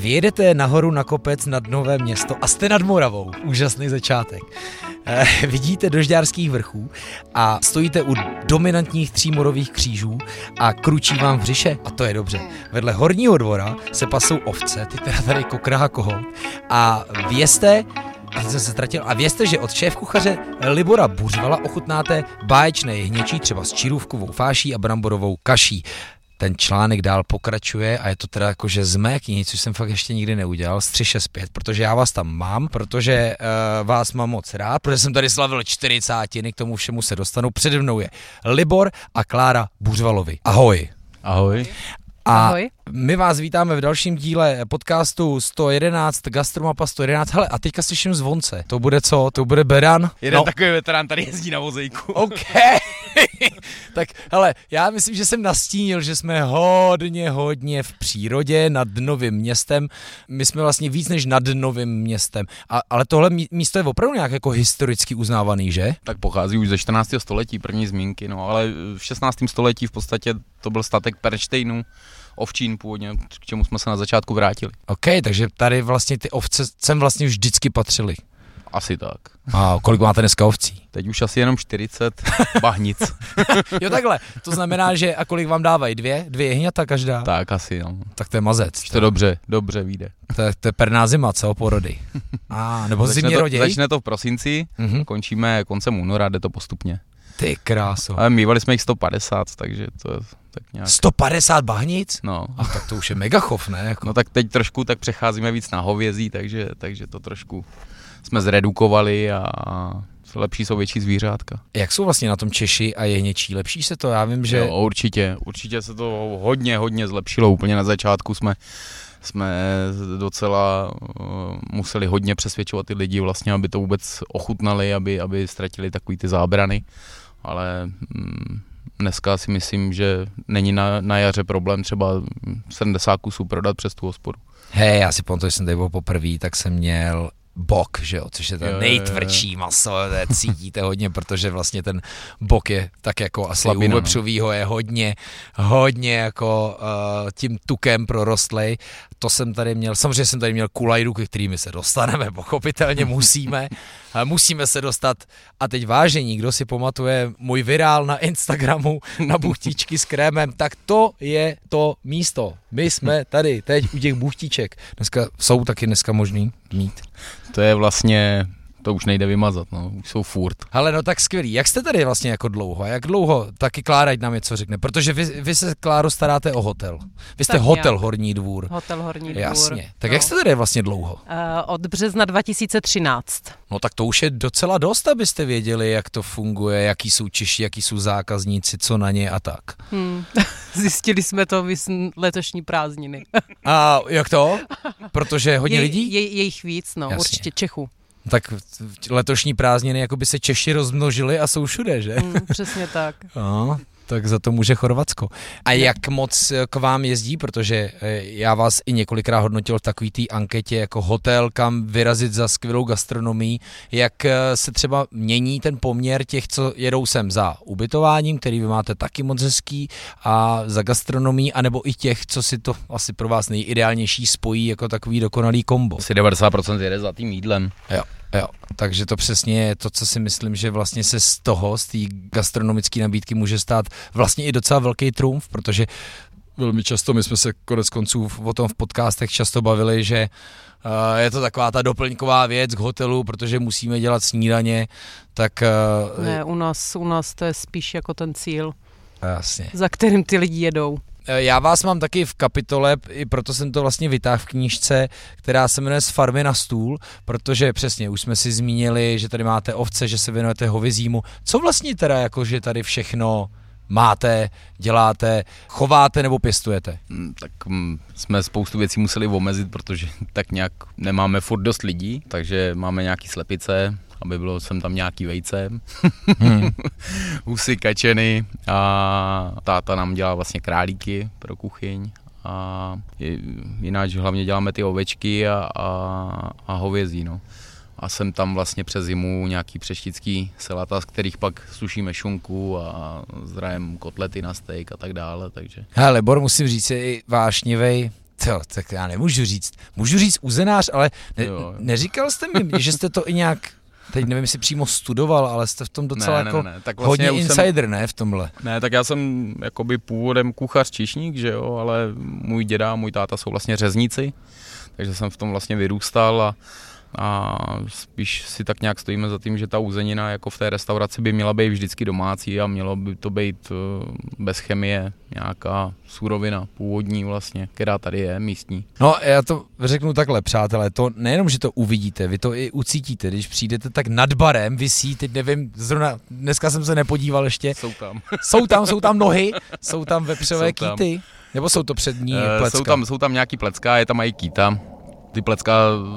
Vyjedete nahoru na kopec nad Nové město a jste nad Moravou. Úžasný začátek. Eh, vidíte dožďárských vrchů a stojíte u dominantních třímorových křížů a kručí vám v břiše a to je dobře. Vedle horního dvora se pasou ovce, ty teda tady kokráha koho a vězte, a jsem se ztratil. A vězte, že od šéf kuchaře Libora Buřvala ochutnáte báječné jehněčí třeba s čirůvkovou fáší a bramborovou kaší ten článek dál pokračuje a je to teda jako, že z mé knihy, což jsem fakt ještě nikdy neudělal, z 365, protože já vás tam mám, protože uh, vás mám moc rád, protože jsem tady slavil 40, k tomu všemu se dostanu. Přede mnou je Libor a Klára Buřvalovi. Ahoj. Ahoj. A Ahoj. My vás vítáme v dalším díle podcastu 111, Gastromapa 111. Hele, a teďka slyším zvonce. To bude co? To bude Beran? Jeden no. takový veterán tady jezdí na vozejku. OK. tak hele, já myslím, že jsem nastínil, že jsme hodně, hodně v přírodě nad novým městem. My jsme vlastně víc než nad novým městem. A, ale tohle místo je opravdu nějak jako historicky uznávaný, že? Tak pochází už ze 14. století, první zmínky, no, ale v 16. století v podstatě to byl statek Perštejnů, ovčín původně, k čemu jsme se na začátku vrátili. OK, takže tady vlastně ty ovce sem vlastně vždycky patřily. Asi tak. A kolik máte dneska ovcí? Teď už asi jenom 40 bahnic. jo takhle, to znamená, že a kolik vám dávají? Dvě? Dvě jehňata každá? Tak asi, no. Tak to je mazec. To, to dobře, dobře vyjde. To je, to je perná zima, co? Porody. A, nebo zimní to, Začne to v prosinci, mm-hmm. končíme koncem února, jde to postupně. Ty kráso. Ale mývali jsme jich 150, takže to je tak nějak... 150 bahnic? No. A tak to už je mega chov, ne? Jako... No tak teď trošku tak přecházíme víc na hovězí, takže, takže to trošku jsme zredukovali a lepší jsou větší zvířátka. Jak jsou vlastně na tom Češi a je něčí? Lepší se to? Já vím, že... Jo, určitě, určitě se to hodně, hodně zlepšilo. Úplně na začátku jsme jsme docela uh, museli hodně přesvědčovat ty lidi vlastně, aby to vůbec ochutnali, aby, aby ztratili takový ty zábrany, ale mm, dneska si myslím, že není na, na jaře problém třeba 70 kusů prodat přes tu hospodu. Hej, já si pamatuju, že jsem tady byl poprvé, tak jsem měl bok, že jo, což je ten jo, nejtvrdší maso, cítíte hodně, protože vlastně ten bok je tak jako asi Slabina, u no. vepřovýho je hodně, hodně jako uh, tím tukem prorostlej. To jsem tady měl, samozřejmě jsem tady měl kulajdu, ke kterými se dostaneme, pochopitelně musíme, musíme se dostat. A teď vážení, kdo si pamatuje můj virál na Instagramu na buchtičky s krémem, tak to je to místo. My jsme tady teď u těch buchtiček. Dneska jsou taky dneska možný mít. To je vlastně to už nejde vymazat, no, už jsou furt. Ale no tak skvělý. Jak jste tady vlastně jako dlouho? Jak dlouho? Taky Klára nám něco řekne, protože vy, vy se, Kláro, staráte o hotel. Vy jste tak hotel nějak. Horní dvůr. Hotel Horní dvůr. Jasně. Tak no. jak jste tady vlastně dlouho? Uh, od března 2013. No tak to už je docela dost, abyste věděli, jak to funguje, jaký jsou Češi, jaký jsou zákazníci, co na ně a tak. Hmm. Zjistili jsme to v letošní prázdniny. a jak to? Protože hodně je, lidí? Je, je jich víc, no, Jasně. určitě Čechů. Tak letošní prázdniny jako by se Češi rozmnožili a jsou všude, že? Mm, přesně tak. No, tak za to může Chorvatsko. A jak moc k vám jezdí, protože eh, já vás i několikrát hodnotil v takový té anketě jako hotel, kam vyrazit za skvělou gastronomii, jak eh, se třeba mění ten poměr těch, co jedou sem za ubytováním, který vy máte taky moc hezký, a za gastronomii, anebo i těch, co si to asi pro vás nejideálnější spojí jako takový dokonalý kombo. Asi 90% jede za tím jídlem. Jo. Jo, takže to přesně je to, co si myslím, že vlastně se z toho, z té gastronomické nabídky může stát vlastně i docela velký trumf, protože velmi často, my jsme se konec konců o tom v podcastech často bavili, že uh, je to taková ta doplňková věc k hotelu, protože musíme dělat snídaně, tak... Uh, ne, u nás, u nás to je spíš jako ten cíl, Jasně. za kterým ty lidi jedou. Eh, já vás mám taky v kapitole, i proto jsem to vlastně vytáhl v knížce, která se jmenuje Z farmy na stůl, protože přesně už jsme si zmínili, že tady máte ovce, že se věnujete hovězímu. Co vlastně teda jako, že tady všechno máte, děláte, chováte nebo pěstujete? Hmm, tak mm, jsme spoustu věcí museli omezit, protože tak nějak nemáme furt dost lidí, takže máme nějaký slepice, aby bylo sem tam nějaký vejce, hmm. husy, kačeny a táta nám dělá vlastně králíky pro kuchyň a jinak hlavně děláme ty ovečky a, a, a hovězí, no. A jsem tam vlastně přes zimu nějaký přeštický selata, z kterých pak sušíme šunku a zrajem kotlety na steak a tak dále, takže. Hele, Bor, musím říct, je i vášnivej To, tak já nemůžu říct. Můžu říct uzenář, ale ne, Jo, jo. neříkal jste mi, že jste to i nějak, teď nevím, jestli přímo studoval, ale jste v tom docela Ne, ne, jako ne, tak hodně vlastně jsem- insider, ne, v tomhle. Ne, tak já jsem jakoby původem kuchař čišník, že jo, ale můj děda a můj táta jsou vlastně řezníci, takže jsem v tom vlastně vyrůstal a, a spíš si tak nějak stojíme za tím, že ta uzenina jako v té restauraci by měla být vždycky domácí a mělo by to být eh, bez chemie nějaká surovina původní vlastně, která tady je, místní. No, já to řeknu takhle, přátelé, to nejenom, že to uvidíte, vy to i ucítíte, když přijdete tak nad barem, vysí, teď nevím, zrovna dneska jsem se nepodíval ještě, Jsou tam. jsou tam, jsou tam nohy, jsou tam vepřové Jsou tam. kýty, nebo jsou to přední Eh, plecka? Jsou tam, jsou tam nějaký plecka, je tam mají kýta. Ty plecka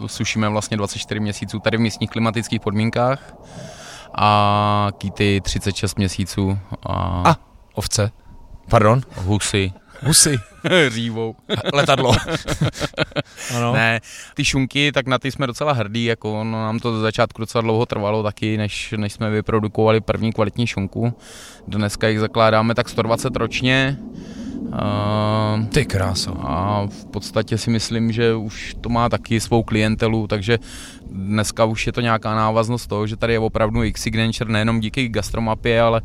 sušíme vlastně 24 měsíců tady v místních klimatických podmínkách a kýty 36 měsíců a, A, ovce, pardon, husy husy, řívou. letadlo. ano. Ne, ty šunky, tak na ty jsme docela hrdí, jako ono nám to ze začátku docela dlouho trvalo taky, než, než jsme vyprodukovali první kvalitní šunku. Dneska jich zakládáme tak 120 ročně. Uh, Ty kráso. a v podstatě si myslím, že už to má taky svou klientelu, takže dneska už je to nějaká návaznost toho, že tady je opravdu X-Signature nejenom díky gastromapě, ale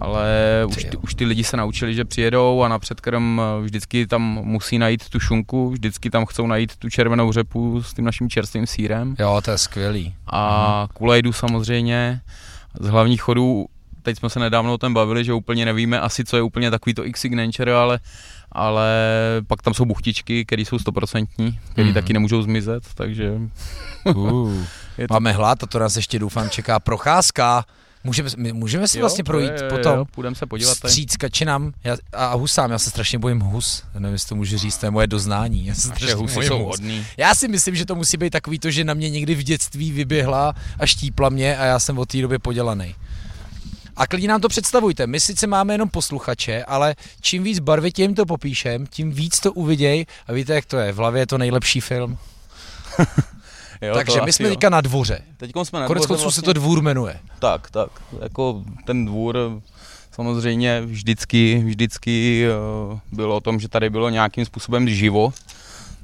ale už ty, už ty lidi se naučili, že přijedou a na předkrm vždycky tam musí najít tu šunku, vždycky tam chcou najít tu červenou řepu s tím naším čerstvým sírem Jo, to je skvělý. a kulejdu samozřejmě. Z hlavních chodů, teď jsme se nedávno o tom bavili, že úplně nevíme asi, co je úplně takový to X-Signature, ale, ale pak tam jsou buchtičky, které jsou stoprocentní, které Mhm. taky nemůžou zmizet, takže Uh. je to... Máme hlad a to nás ještě doufám čeká procházka. Můžeme, my můžeme si Jo, vlastně projít je, jo, potom půjdeme se podívat tady. vstříc kačinám já, a husám. Já se strašně bojím hus. Nevím, jestli to můžu říct, to je moje doznání. Já se Naše strašně husy jsou hus. hodný. Já si myslím, že to musí být takový to, že na mě někdy v dětství vyběhla a štípla mě a já jsem od té doby podělaný. A klidně nám to představujte. My sice máme jenom posluchače, ale čím víc barvitě jim to popíšem, tím víc to uviděj a víte, jak to je. V hlavě je to nejlepší film. Jo, Takže my jsme jo. teďka na dvoře. Teďkom jsme na Konec dvoře konců se to dvůr jmenuje. Tak, tak. Jako ten dvůr samozřejmě vždycky, vždycky eh, bylo o tom, že tady bylo nějakým způsobem živo,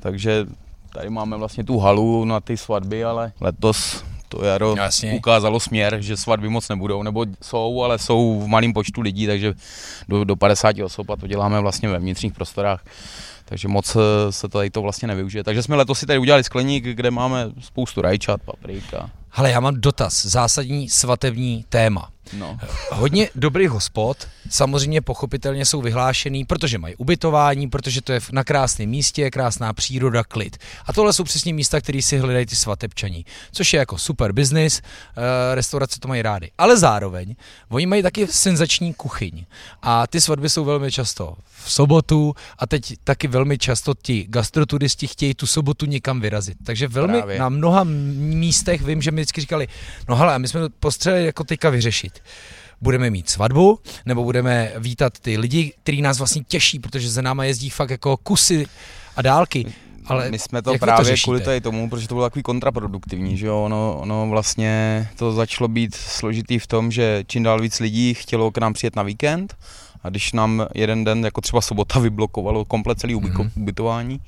takže tady máme vlastně tu halu na ty svatby, ale letos to jaro Jasně. ukázalo směr, že svatby moc nebudou, nebo jsou, ale jsou v malém počtu lidí, takže do, do 50 osob a to děláme vlastně ve vnitřních prostorách. Takže moc eh, se tady to vlastně nevyužije. Takže jsme letos si tady udělali skleník, kde máme spoustu rajčat, paprika. Ale já mám dotaz, zásadní svatební téma. No. Hodně dobrých hospod samozřejmě pochopitelně jsou vyhlášený, protože mají ubytování, protože to je na krásném místě, krásná příroda, klid. A tohle jsou přesně místa, které si hledají ty svatebčaní, což je jako super business, eh, restaurace to mají rády. Ale zároveň oni mají taky senzační kuchyň a ty svatby jsou velmi často v sobotu a teď taky velmi často ti gastroturisti chtějí tu sobotu někam vyrazit. Takže velmi Právě. na mnoha místech vím, že mi vždycky říkali, no hele, my jsme to postřeli jako teďka vyřešit budeme mít svatbu, nebo budeme vítat ty lidi, kteří nás vlastně těší, protože za náma jezdí fakt jako kusy a dálky. Ale my jsme to právě řešíte? kvůli tady tomu, protože to bylo takový kontraproduktivní, že jo, ono, ono vlastně to začalo být složitý v tom, že čím dál víc lidí chtělo k nám přijet na víkend a když nám jeden den, jako třeba sobota, vyblokovalo komplet celý ubyko- Mhm. ubytování a,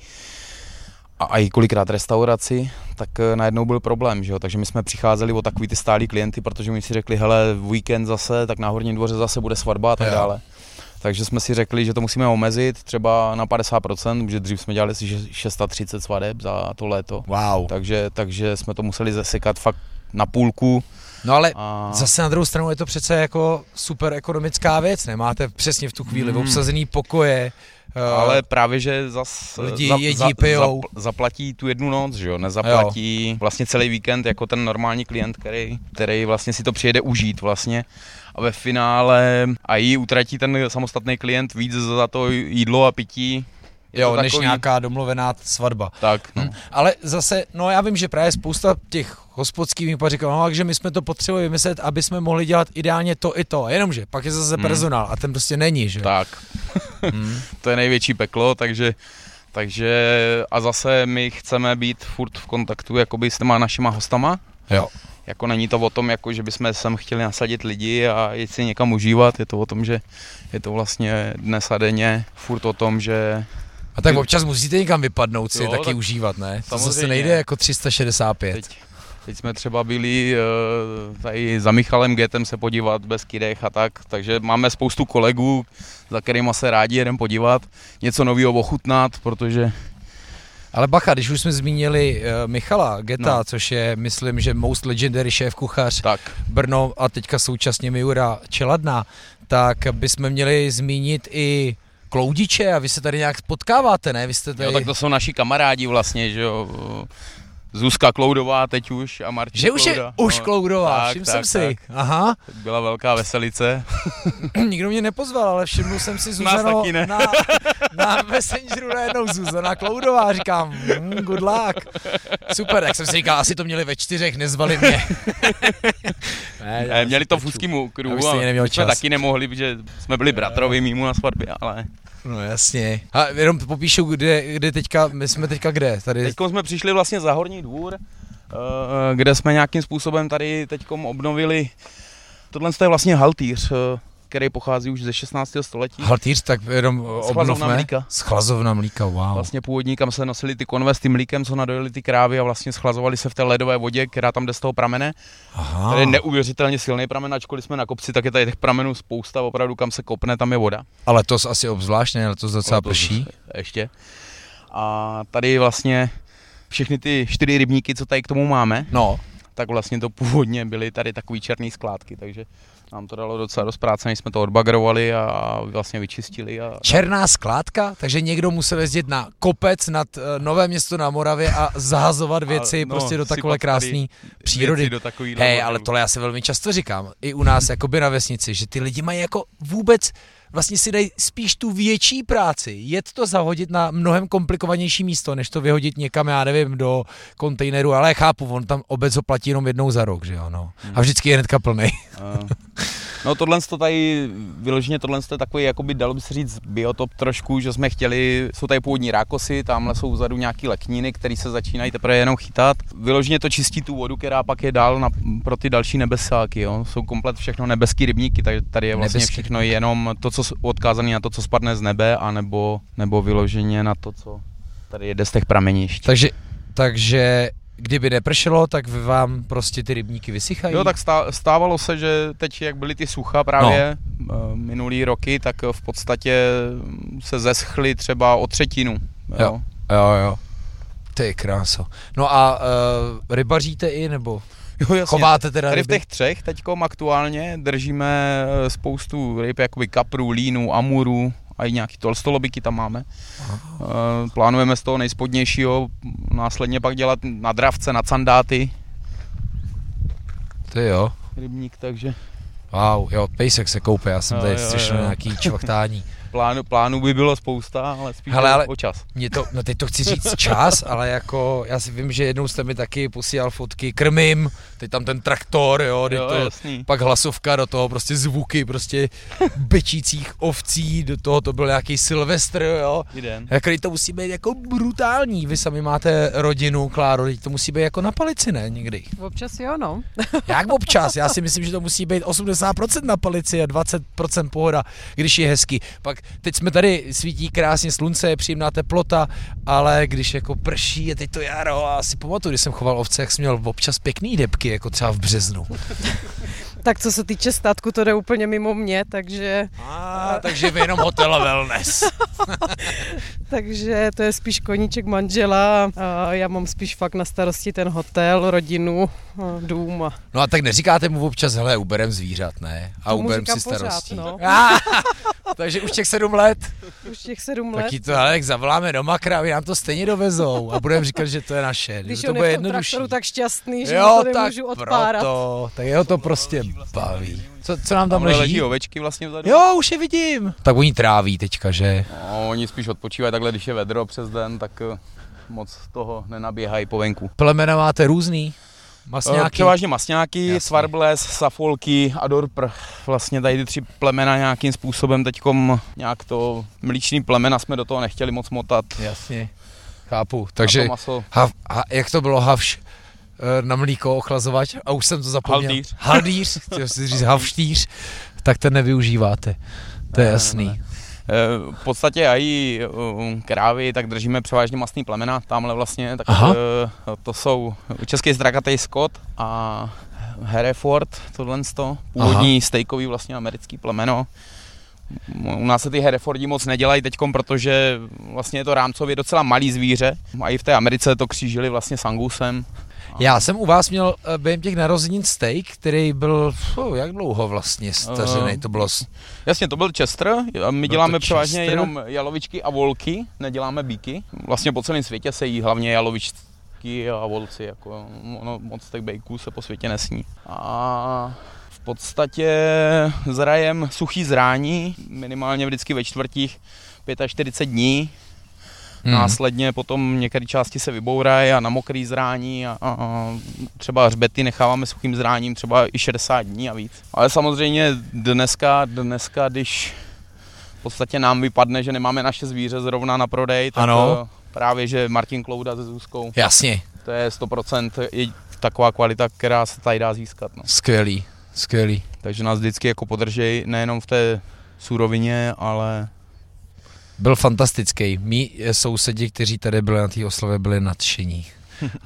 a i kolikrát restauraci, tak eh, najednou byl problém, že jo, takže my jsme přicházeli o takový ty stálí klienty, protože my si řekli, hele, v víkend zase, tak na Horním dvoře zase bude svatba a tak Jo. dále. Takže jsme si řekli, že to musíme omezit třeba na 50%, protože dřív jsme dělali si že 630 svadeb za to léto. Wow. Takže, takže jsme to museli zasekat fakt na půlku. No ale A... zase na druhou stranu je to přece jako super ekonomická věc, nemáte přesně v tu chvíli Hmm. obsazený pokoje, Ale právě, že zas Lidi jedí, pijou. zaplatí tu jednu noc, že jo, nezaplatí jo. vlastně celý víkend jako ten normální klient, který, který vlastně si to přijede užít vlastně a ve finále a i utratí ten samostatný klient víc za to jídlo a pití. Je jo, to než takový- nějaká domluvená svatba. Tak, no. Ale zase, no já vím, že právě spousta těch hospodských mi říkal, no takže my jsme to potřebovali vymyslet, aby jsme mohli dělat ideálně to i to, jenomže pak je zase Hmm. personál a ten prostě není, že? Tak. Hmm. to je největší peklo, takže, takže a zase my chceme být furt v kontaktu jakoby s těma našima hostama. Jo. Jako není to o tom, jako, že bychom sem chtěli nasadit lidi a jít si někam užívat, je to o tom, že je to vlastně dnes a denně furt o tom, že A tak občas musíte někam vypadnout si Jo, taky tak užívat, ne? To zase samozřejmě. nejde jako 365. Teď, teď jsme třeba byli eh, tady za Michalem Getem se podívat bez kidech a tak, takže máme spoustu kolegů, za kterýma se rádi jedem podívat, něco nového ochutnat, protože Ale bacha, když už jsme zmínili uh, Michala Geta, No. což je, myslím, že most legendary šéf kuchař tak, Brno a teďka současně Miura Čeladná, tak bychom měli zmínit i Kloudiče a vy se tady nějak potkáváte, ne? Vy jste tady... jo, tak to jsou naši kamarádi vlastně, že jo, Zuzka Kloudová teď už a Martin Že už je Klouda. už No, Kloudová, tak, všiml tak, jsem si. tak. Aha, Tak byla velká veselice. nikdo mě nepozval, ale všiml jsem si ne. na, na Messengeru najednou Zuzana Kloudová, říkám, mm, good luck. Super, tak jsem si říkal, asi to měli ve čtyřech, nezvali mě. ne, Ne, měli to v úzkým kruhu a jsme taky nemohli, protože jsme byli bratrovi mimo na svatbě, ale No jasně. A jenom popíšu, kde, kde teďka, my jsme teďka kde? Tady Teď jsme přišli vlastně za Horní dvůr, eh, kde jsme nějakým způsobem tady teď obnovili, tohle je vlastně haltýř, eh, který pochází už ze 16. století. Haltýř, tak jenom obnovme. mlíka. Z chlazovna mlíka, wow. Vlastně původní, kam se nosili ty konve s tím mlíkem, co nadojili ty krávy a vlastně schlazovali se v té ledové vodě, která tam jde z toho pramene. Aha. Tady je neuvěřitelně silný pramen, ačkoliv jsme na kopci, tak je tady těch pramenů spousta, opravdu kam se kopne, tam je voda. Ale to asi obzvlášť, ne? Letos docela prší. Ještě. A tady vlastně všechny ty čtyři rybníky, co tady k tomu máme, No, tak vlastně to původně byly tady takový černý skládky, takže nám to dalo docela dost práce, než jsme to odbagrovali a vlastně vyčistili. A, černá skládka, takže někdo musel jezdit na kopec nad uh, Nové město na Moravě a zahazovat věci A, no, prostě do takové krásné přírody. do Hej, ale tohle já se velmi často říkám, i u nás jakoby na vesnici, že ty lidi mají jako vůbec, vlastně si dají spíš tu větší práci, jet to zahodit na mnohem komplikovanější místo, než to vyhodit někam, já nevím, do kontejneru, ale chápu, on tam obec ho platí jenom jednou za rok, že jo, no. A vždycky je hnedka plný. No tohle to tady, vyloženě tohle je takový, jakoby dalo by se říct, biotop trošku, že jsme chtěli, jsou tady původní rákosy, tamhle jsou vzadu nějaký lekníny, které se začínají teprve jenom chytat. Vyloženě to čistí tu vodu, která pak je dál na, pro ty další nebesáky, jo. Jsou komplet všechno nebeský rybníky, takže tady je vlastně Nebeský všechno jenom to, co odkázané na to, co spadne z nebe, anebo, nebo vyloženě na to, co tady jede z těch pramenišť. Takže, takže kdyby nepršelo, tak vám prostě ty rybníky vysychají? Jo, tak stá- stávalo se, že teď, jak byly ty sucha právě no. minulý roky, tak v podstatě se zeschly třeba o třetinu. Jo. Jo. Jo, jo. Ty kráso. No a uh, rybaříte i, nebo jo jasně. chováte teda Tady v ryby? těch třech teďkom aktuálně držíme eh, spoustu ryb, jakoby kaprů, línů, amurů a i nějaký tolstolobiky tam máme. Eh, Plánujeme z toho nejspodnějšího následně pak dělat na dravce, na sandáty Ty jo. rybník, takže Wow, jo, pejsek se koupe, já jsem Jo, tady jo, slyšel jo. nějaký čvachtání. plánu, plánů by bylo spousta, ale spíš Hele, Hele, ale- o čas. Mě to, no teď to chci říct čas, ale jako, já si vím, že jednou jste mi taky posílal fotky, krmím, teď tam ten traktor, jo, Jo, to, jasný. pak hlasovka do toho, prostě zvuky, prostě bečících ovcí, do toho to byl nějaký Silvestr, jo. Jeden. Jako teď to musí být jako brutální, vy sami máte rodinu, Kláro, teď to musí být jako na palici, ne, někdy. Občas jo, no. Jak občas, já si myslím, že to musí být 80% na palici a 20% pohoda, když je hezky. Pak teď jsme tady, svítí krásně slunce, je příjemná teplota, ale když jako prší, je teď to jaro a si pamatuju, když jsem choval ovce, jak jsem měl občas pěkný debky, jako třeba v březnu. Tak co se týče statku, to jde úplně mimo mě, takže, A, takže vy jenom hotel a wellness. takže to je spíš koníček manžela a já mám spíš fakt na starosti ten hotel, rodinu, a dům a No a tak neříkáte mu občas, hele, uberem zvířat, ne? A Tomu uberem si pořád, starostí. no. Ah, takže už těch sedm let. už těch sedm let. Taky to, ale jak zavoláme do makra, vy nám to stejně dovezou a budeme říkat, že to je naše. Když to on bude je v tom jednodušší. tak šťastný, že Jo, to tak nemůžu odpárat. proto, tak jeho to prostě baví. Co, co nám tam Tamhle leží? leží ovečky vlastně vzadu. Jo, už je vidím. Tak oni tráví teďka, že? No, oni spíš odpočívají takhle, když je vedro přes den, tak eh, moc toho nenaběhají po venku. Plemena máte různý? Eh, Masňáky? Převážně masňáky, Jasně. svarbles, safolky a dorpr. Vlastně tady ty tři plemena nějakým způsobem teďkom nějak to mlíční plemena jsme do toho nechtěli moc motat. Jasně. Chápu. A Takže to maso, hav, ha, jak to bylo havš na mlíko ochlazovač? A už jsem to zapomněl. Haldýř. Haldýř, chtěl si říct havštýř, tak ten nevyužíváte. To je Ne, jasný. ne, v podstatě i krávy, tak držíme převážně masný plemena, tamhle vlastně, tak Aha. to jsou český zdrakatý Scott a Hereford, tohle to, původní stejkový vlastně americký plemeno. U nás se ty Herefordi moc nedělají teď, protože vlastně je to rámcově docela malý zvíře. A i v té Americe to křížili vlastně s Angusem. Já jsem u vás měl eh, během těch narozenin steak, který byl, oh, jak dlouho vlastně stařený, to bylo... Jasně, to byl Chester, my děláme převážně Chester? jenom jalovičky a volky, neděláme bíky. Vlastně po celém světě se jí hlavně jalovičky a volci, jako ono, moc těch bejků se po světě nesní. A v podstatě zrajem suchý zrání, minimálně vždycky ve čtvrtích 45 dní, Hmm. Následně potom některé části se vybourají a na mokrý zrání a, a, a třeba hřbety necháváme suchým zráním třeba i 60 dní a víc. Ale samozřejmě dneska, dneska když v podstatě nám vypadne, že nemáme naše zvíře zrovna na prodej, tak ano. právě, že Martin Klouda se Zuzkou. Jasně. To je 100% je taková kvalita, která se tady dá získat. No. Skvělý, skvělý. Takže nás vždycky jako podržej nejenom v té surovině, ale byl fantastický. Mí sousedi, kteří tady byli na té oslavě, byli nadšení.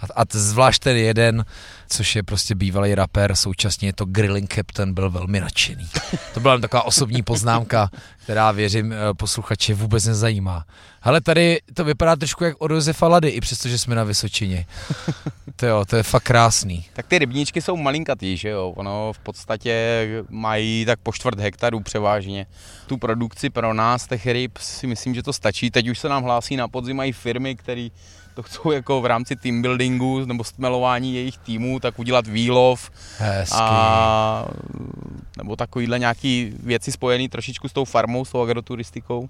A, a zvlášť ten jeden, což je prostě bývalý rapper, současně je to Grilling Captain, byl velmi nadšený. To byla taková osobní poznámka, která věřím eh, posluchače vůbec nezajímá. Ale tady to vypadá trošku jak od Josefa Lady, i přesto, že jsme na Vysočině. To jo, to je fakt krásný. Tak ty rybníčky jsou malinkatý, že jo? Ono v podstatě mají tak po čtvrt hektaru převážně. Tu produkci pro nás těch ryb si myslím, že to stačí. Teď už se nám hlásí na podzim mají firmy, které to chcou jako v rámci team buildingu nebo stmelování jejich týmů, tak udělat výlov Hezky. a nebo takovýhle nějaký věci spojené trošičku s tou farmou, s tou agroturistikou.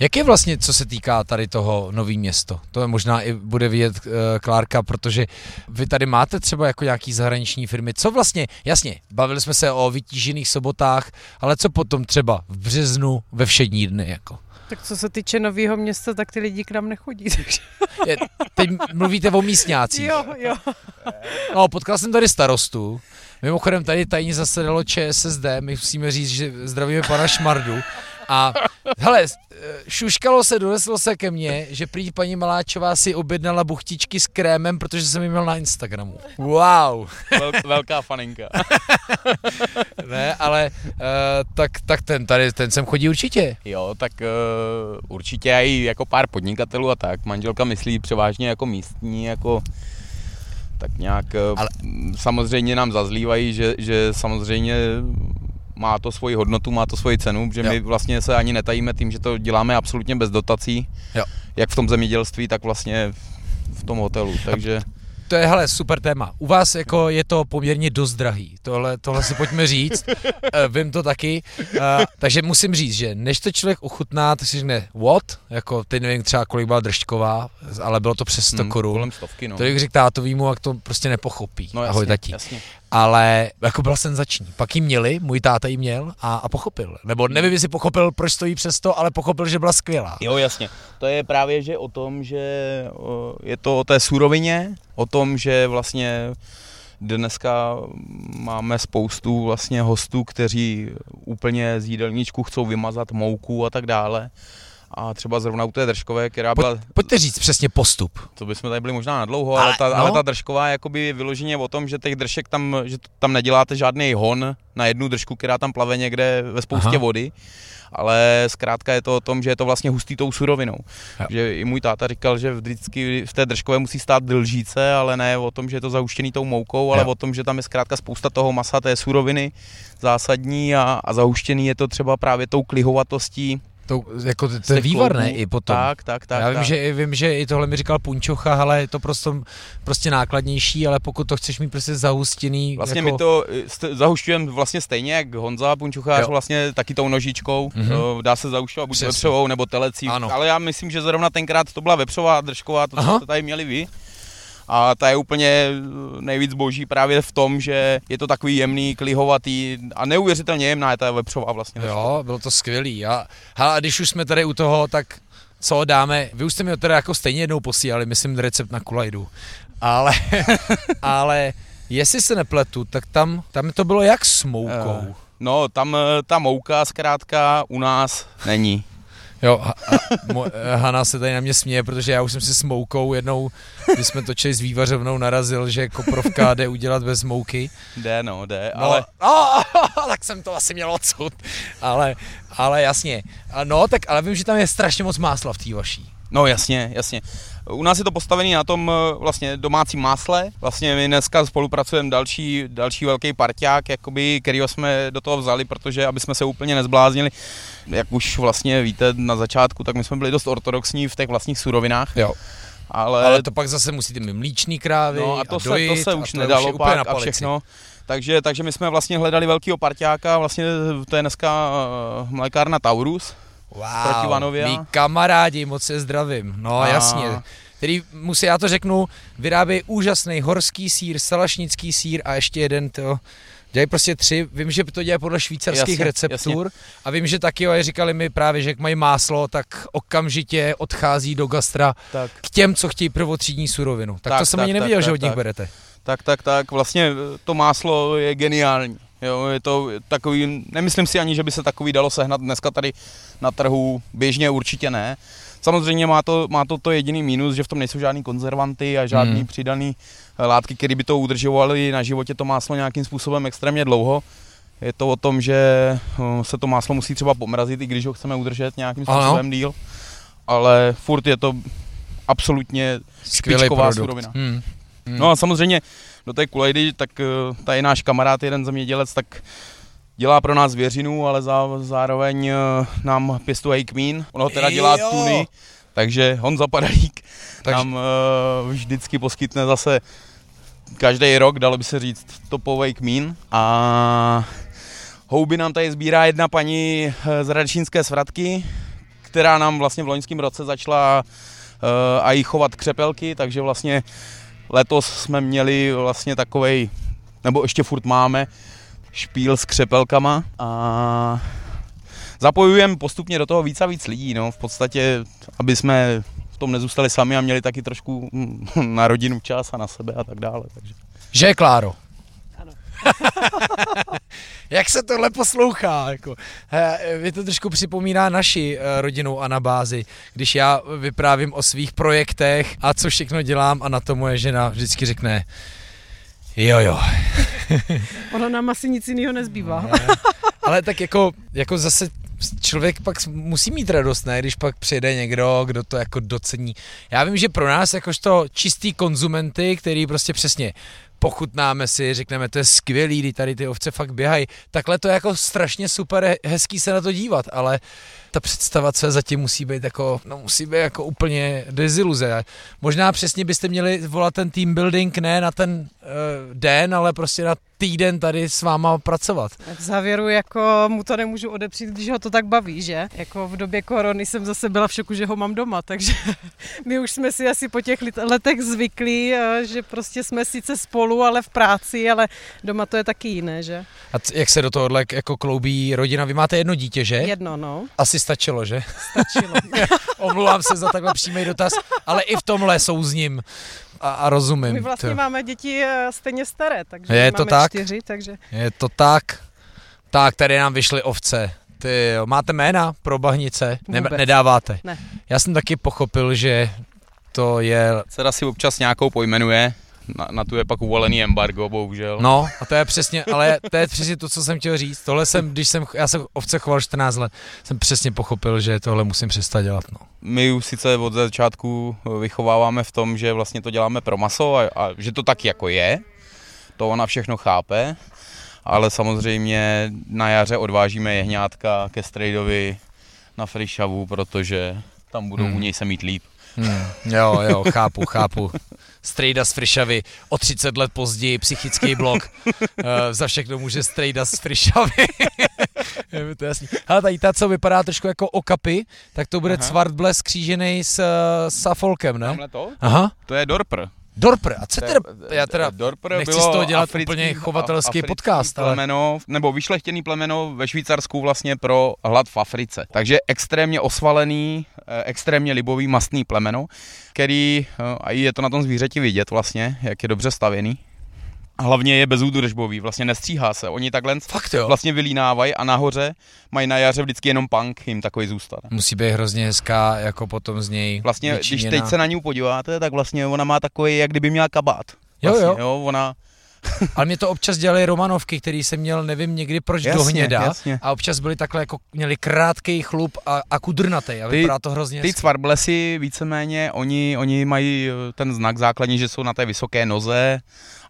Jak je vlastně, co se týká tady toho nový město? To je možná i bude vidět uh, Klárka, protože vy tady máte třeba jako nějaký zahraniční firmy. Co vlastně, jasně, bavili jsme se o vytížených sobotách, ale co potom třeba v březnu ve všední dny jako? Tak co se týče nového města, tak ty lidi k nám nechodí. Takže... Je, teď mluvíte o místňácích. Jo, jo. No, potkal jsem tady starostu. Mimochodem tady tajně zasedalo ČSSD, my musíme říct, že zdravíme pana Šmardu. A hele, šuškalo se, doneslo se ke mně, že prý paní Maláčová si objednala buchtičky s krémem, protože jsem ji měl na Instagramu. Wow. Vel, velká faninka. ne, ale uh, tak, tak ten tady, ten sem chodí určitě. Jo, tak uh, určitě i jako pár podnikatelů a tak. Manželka myslí převážně jako místní, jako tak nějak Ale... samozřejmě nám zazlívají, že, že samozřejmě má to svoji hodnotu, má to svoji cenu, že jo. my vlastně se ani netajíme tím, že to děláme absolutně bez dotací, jo. jak v tom zemědělství, tak vlastně v tom hotelu, takže... To je, hele, super téma. U vás jako je to poměrně dost drahý. Tohle, tohle si pojďme říct. uh, vím to taky. Uh, takže musím říct, že než to člověk ochutná, tak si řekne, what? Jako, teď nevím třeba, kolik byla držková, ale bylo to přes 100 hmm, korun. Kolem stovky, no. To bych řekl tátovýmu, jak to prostě nepochopí. No, jasně, Ahoj, tati. Jasně ale jako byl senzační. Pak ji měli, můj táta ji měl a, a pochopil. Nebo nevím, jestli pochopil, proč stojí přesto, ale pochopil, že byla skvělá. Jo, jasně. To je právě, že o tom, že je to o té surovině, o tom, že vlastně dneska máme spoustu vlastně hostů, kteří úplně z jídelníčku chcou vymazat mouku a tak dále a třeba zrovna u té držkové, která byla... Pojďte říct přesně postup. To bychom tady byli možná na dlouho, ale, ale, ta, no. ale ta držková je jakoby vyloženě o tom, že těch držek tam, že tam neděláte žádný hon na jednu držku, která tam plave někde ve spoustě Aha. vody, ale zkrátka je to o tom, že je to vlastně hustý tou surovinou. Jo. Že i můj táta říkal, že vždycky v té držkové musí stát dlžíce, ale ne o tom, že je to zahuštěný tou moukou, ale jo. o tom, že tam je zkrátka spousta toho masa, té suroviny zásadní a, a zahuštěný je to třeba právě tou klihovatostí to, jako to, to je vývarné i potom. Tak, tak, tak. Já vím, tak. Že, vím, že i tohle mi říkal Punčocha, ale je to prostě, prostě nákladnější, ale pokud to chceš mít prostě zahustěný. Vlastně jako... my to zahušťujeme vlastně stejně jak Honza Punčochář, vlastně taky tou nožičkou. Mm-hmm. Dá se zahušťovat buď vepřovou nebo telecí. Ano. Ale já myslím, že zrovna tenkrát to byla vepřová držková, to, co tady měli vy a ta je úplně nejvíc boží právě v tom, že je to takový jemný, klihovatý a neuvěřitelně jemná je ta vepřová vlastně. Jo, bylo to skvělý. A, a když už jsme tady u toho, tak co dáme, vy už jste mi to teda jako stejně jednou posílali, myslím recept na kulajdu, ale, ale jestli se nepletu, tak tam, tam to bylo jak s moukou. Uh. No, tam eh, ta mouka zkrátka u nás není. Jo, ha, mo, Hana se tady na mě směje, protože já už jsem si s moukou jednou, když jsme točili s vývařovnou, narazil, že koprovka jde udělat bez mouky. Jde, no, jde, No, ale... oh, tak jsem to asi měl odsud. Ale, ale jasně. A No, tak ale vím, že tam je strašně moc másla v té vaší. No jasně, jasně. U nás je to postavený na tom eh, vlastně domácím másle. Vlastně my dneska spolupracujeme další, další velký parťák, jakoby, kterýho jsme do toho vzali, protože aby jsme se úplně nezbláznili, jak už vlastně víte na začátku, tak my jsme byli dost ortodoxní v těch vlastních surovinách. Jo. Ale, Ale to pak zase musíte mít mlíčný krávy no a to, se, dojit, to se a už to nedalo na pak a všechno. Takže, takže my jsme vlastně hledali velkýho parťáka, vlastně to je dneska uh, mlékárna Taurus. Wow, proti Vanově. mý kamarádi, moc se zdravím. No A- jasně. Který, musí, já to řeknu, vyrábějí úžasný horský sír, salašnický sír a ještě jeden to. Dělají prostě tři, vím, že to dělají podle švýcarských Jasně, receptur a vím, že taky, jo, říkali mi právě, že jak mají máslo, tak okamžitě odchází do gastra Tak. k těm, co chtějí prvotřídní surovinu. Tak, tak Tak, to jsem tak, ani tak, nevěděl, tak, že od nich tak. berete. Tak, tak, tak, vlastně eh, to máslo je geniální. Jo, je to takový, nemyslím si ani, že by se takový dalo sehnat dneska tady na trhu, běžně určitě ne. Samozřejmě má to, má to, to jediný mínus, že v tom nejsou žádný konzervanty a žádný Hmm. přidaný eh, látky, které by to udržovaly na životě to máslo nějakým způsobem extrémně dlouho. Je to o tom, že eh, se to máslo musí třeba pomrazit, i když ho chceme udržet nějakým Ano. způsobem díl. Ale furt je to absolutně Skvělý špičková produkt. surovina. Hmm. Hmm. No a samozřejmě do té kulejdy, tak eh, tady náš kamarád, jeden zemědělec, tak dělá pro nás věřinu, ale zá, zároveň eh, nám pěstuje kmín. Ono teda dělá Jo. tuny, takže Honza Padalík Takže- nám uh, vždycky poskytne zase každý rok, dalo by se říct, topový kmín. A houby nám tady sbírá jedna paní z Radečínské svratky, která nám vlastně v loňském roce začala uh, a jí chovat křepelky, takže vlastně letos jsme měli vlastně takovej, nebo ještě furt máme, špíl s křepelkama a zapojujeme postupně do toho víc a víc lidí, no, v podstatě, aby jsme v tom nezůstali sami a měli taky trošku mm, na rodinu čas a na sebe a tak dále. Takže. Že, Kláro? Ano. Jak se tohle poslouchá? Jako, mě to trošku připomíná naši eh, rodinnou anabázi, když já vyprávím o svých projektech a co všechno dělám a na to moje žena vždycky řekne jo jo. Ono nám asi nic jiného nezbývá. Ale tak jako, jako zase člověk pak musí mít radost, ne? Když pak přijde někdo, kdo to jako docení. Já vím, že pro nás jakožto čistý konzumenty, který prostě přesně pochutnáme si, řekneme, to je skvělý, kdy tady ty ovce fakt běhají. Takhle to je jako strašně super he- hezký se na to dívat, ale ta představa, co je zatím musí být jako, no musí být jako úplně deziluze. Možná přesně byste měli volat ten team building ne na ten uh, den, ale prostě na týden tady s váma pracovat. V závěru jako mu to nemůžu odepřít, když ho to tak baví, že? Jako v době korony jsem zase byla v šoku, že ho mám doma, takže my už jsme si asi po těch letech zvyklí, eh, že prostě jsme sice spolu, ale v práci, ale doma to je taky jiné, že? A jak se do tohohle jako kloubí rodina? Vy máte jedno dítě, že? Jedno, no, Asi stačilo, že? stačilo. Omlouvám se za takhle přímý dotaz, ale i v tomhle souzním a, a rozumím. My vlastně To- máme děti eh, stejně staré, takže Je to máme tak? čtyři, takže Je to tak. Tak, tady nám vyšly ovce. Ty jo, máte jména pro bahnice? Ne, Vůbec. nedáváte? Ne. Já jsem taky pochopil, že to je... Dcera si občas nějakou pojmenuje, na, na tu je pak uvalený embargo, bohužel. No, a to je přesně, ale to je přesně to, co jsem chtěl říct. Tohle jsem, když jsem, já jsem ovce choval 14 let, jsem přesně pochopil, že tohle musím přestat dělat. No. My už sice od začátku vychováváme v tom, že vlastně to děláme pro maso a, a že to tak jako je, to ona všechno chápe, ale samozřejmě na jaře odvážíme jehňátka ke strejdovi na Frišavu, protože tam budou Hmm. u něj se mít líp. Hmm, jo, jo, chápu, chápu. Strejda z Frišavy, o 30 let později psychický blok. Uh, za všechno může Strejda z Frišavy. Je to jasný. Ale tady ta, co vypadá trošku jako okapy, tak to bude Aha. Cvartbles křížený s uh, Safolkem, ne? Tamhle to? Aha. To je Dorpr. Dorpr. A co teda? je- Já teda Dorpr nechci bylo z toho dělat africký- úplně chovatelský podcast, ale... plemeno, nebo vyšlechtěný plemeno ve Švýcarsku vlastně pro hlad v Africe. Takže extrémně osvalený, eh, extrémně libový mastný plemeno, který, eh, a je to na tom zvířeti vidět vlastně, jak je dobře stavěný. A hlavně je bezúdržbový, vlastně nestříhá se. Oni takhle Fakt jo. vlastně vylínávají a nahoře mají na jaře vždycky jenom punk, jim takový zůstane. Musí být hrozně hezká, jako potom z něj Vlastně, vyčiněná. když teď se na ní podíváte, tak vlastně ona má takový, jak kdyby měla kabát. Jo, Vlastně, jo. jo. Ona, Ale mě to občas dělali Romanovky, který jsem měl, nevím někdy proč Jasně, do hněda. jasně. A občas byli takhle jako, měli krátký chlup a, a kudrnatej a Ty- vypadá to hrozně ty cvarblesy víceméně, oni, oni mají eh, ten znak základní, že jsou na té vysoké noze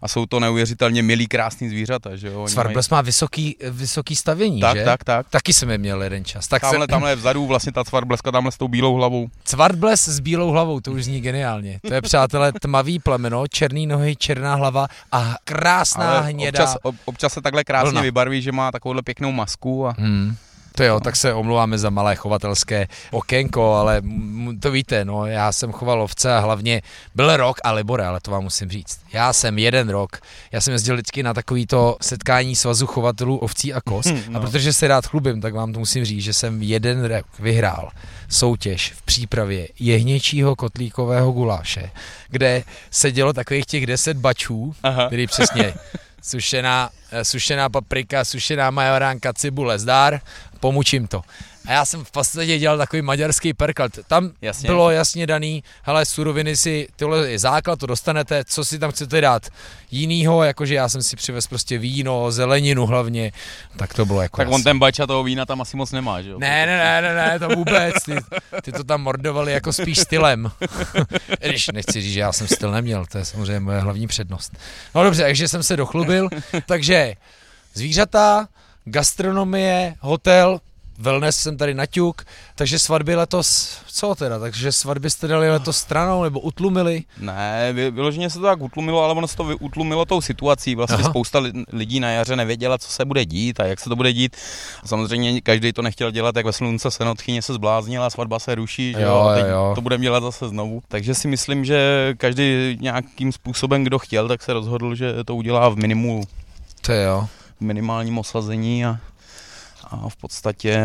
a jsou to neuvěřitelně milí, krásný zvířata, že jo. Svarbles má vysoký, vysoký stavění, mají... Tak, že? tak, tak. Taky jsem je měl jeden čas. Tak Tamhle, jsem, tamhle vzadu vlastně ta cvarbleska, tamhle s tou bílou hlavou. Cvartbles s bílou hlavou, to už zní geniálně. To je, přátelé, tmavý plemeno, černý nohy, černá hlava a krásná Ale hnědá. občas, ob, občas se takhle krásně vlna. vybarví, že má takovouhle pěknou masku a Hmm. To jo, tak se omlouváme za malé chovatelské okénko, ale to víte, no, já jsem choval ovce a hlavně byl rok a Libore, ale to vám musím říct. Já jsem jeden rok, já jsem jezdil vždycky na takovýto setkání svazu chovatelů ovcí a kos Hm, a no. protože se rád chlubím, tak vám to musím říct, že jsem jeden rok vyhrál soutěž v přípravě jehněčího kotlíkového guláše, kde sedělo takových těch 10 bačů, Aha. který přesně sušená, eh, sušená paprika, sušená majoránka, cibule, zdár, pomučím to. A já jsem v podstatě dělal takový maďarský perkal. Tam Jasně. bylo jasně daný, hele, suroviny si, tohle je základ, to dostanete, co si tam chcete dát jinýho, jakože já jsem si přivez prostě víno, zeleninu hlavně, tak to bylo jako tak on jasný. ten bača toho vína tam asi moc nemá, že jo? Ne, ne, ne, ne, ne, to vůbec. Ty, ty to tam mordovali jako spíš stylem. Když nechci říct, že já jsem styl neměl, to je samozřejmě moje hlavní přednost. No dobře, takže jsem se dochlubil. Takže zvířata, gastronomie, hotel, wellness jsem tady naťuk, takže svatby letos, co teda, takže svatby jste dali letos stranou nebo utlumili? Ne, vy- vyloženě se to tak utlumilo, ale ono se to utlumilo tou situací. Vlastně Aha. Spousta li- lidí na jaře nevěděla, co se bude dít a jak se to bude dít. A samozřejmě každý to nechtěl dělat, jak ve slunce se notchyně se zbláznila, svatba se ruší, že Jo, jo, jo. to budeme dělat zase znovu. Takže si myslím, že každý nějakým způsobem, kdo chtěl, tak se rozhodl, že to udělá v minimu, To jo. Minimálním osazení a, a v podstatě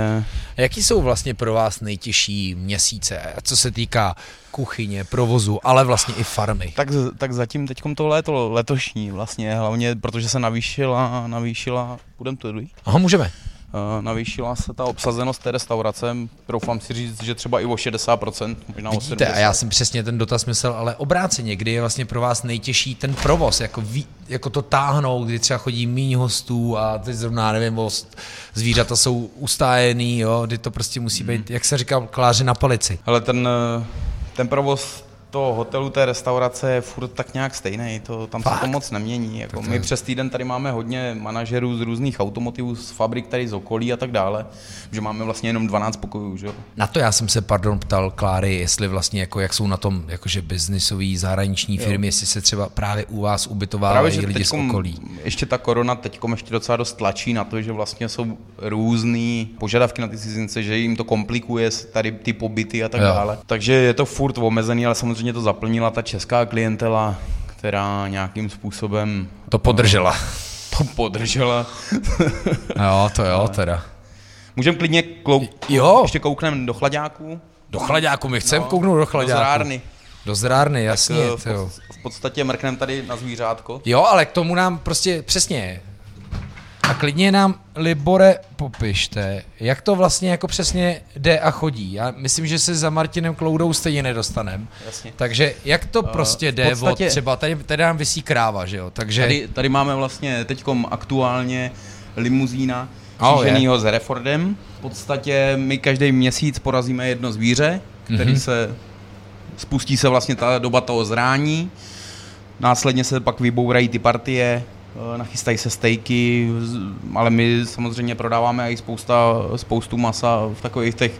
Jaký jsou vlastně pro vás nejtěžší měsíce, co se týká kuchyně, provozu, ale vlastně i farmy? Tak, tak zatím teď to léto letošní vlastně, hlavně protože se navýšila, navýšila, budem to jít? Aha, můžeme. Uh, navýšila se ta obsazenost té restaurace, troufám si říct, že třeba i o 60%, možná o 70%. Vidíte, a já jsem přesně ten dotaz myslel, ale obráceně, kdy je vlastně pro vás nejtěžší ten provoz, jako, ví, jako to táhnout, kdy třeba chodí míň hostů a teď zrovna, nevím, o st- zvířata jsou ustájený, jo, kdy to prostě musí být, jak se říká, kláře na palici. Ale ten, eh, ten provoz toho hotelu, té restaurace je furt tak nějak stejný, to, tam Fakt? se to moc nemění. Jako my je- přes týden tady máme hodně manažerů z různých automotivů, z fabrik tady z okolí a tak dále, že máme vlastně jenom 12 pokojů, že jo. Na to já jsem se, pardon, ptal Kláry, jestli vlastně, jako, jak jsou na tom, jakože biznisový zahraniční firmy, jestli se třeba právě u vás ubytovávají lidi teďkom z okolí. ještě ta korona teď ještě docela dost tlačí na to, že vlastně jsou různý požadavky na ty cizince, že jim to komplikuje tady ty pobyty a tak Jo. dále. Takže je to furt omezený, ale samozřejmě to zaplnila ta česká klientela, která nějakým způsobem To podržela. to podržela. jo, to jo, teda. Můžeme klidně klou... Jo. ještě koukneme do chladáků. Do chladáku, my chceme no, kouknout do Do chladáku. zrárny. Do zrárny, jasně. Eh, v, to jo. pod- v podstatě mrkneme tady na zvířátko. Jo, ale k tomu nám prostě přesně. A klidně nám, Libore, popište, jak to vlastně jako přesně jde a chodí. Já myslím, že se za Martinem Kloudou stejně nedostanem. Jasně. Takže jak to prostě v jde podstatě- od třeba, tady, tady nám vysí kráva, že jo, takže... Tady, tady máme vlastně teďkom aktuálně limuzína Oh, kříženýho s Herefordem. V podstatě my každý měsíc porazíme jedno zvíře, který Mhm. se spustí se vlastně ta doba toho zrání. Následně se pak vybourají ty partie, eh, nachystají se stejky, ale my samozřejmě prodáváme i spousta, spoustu masa v takových těch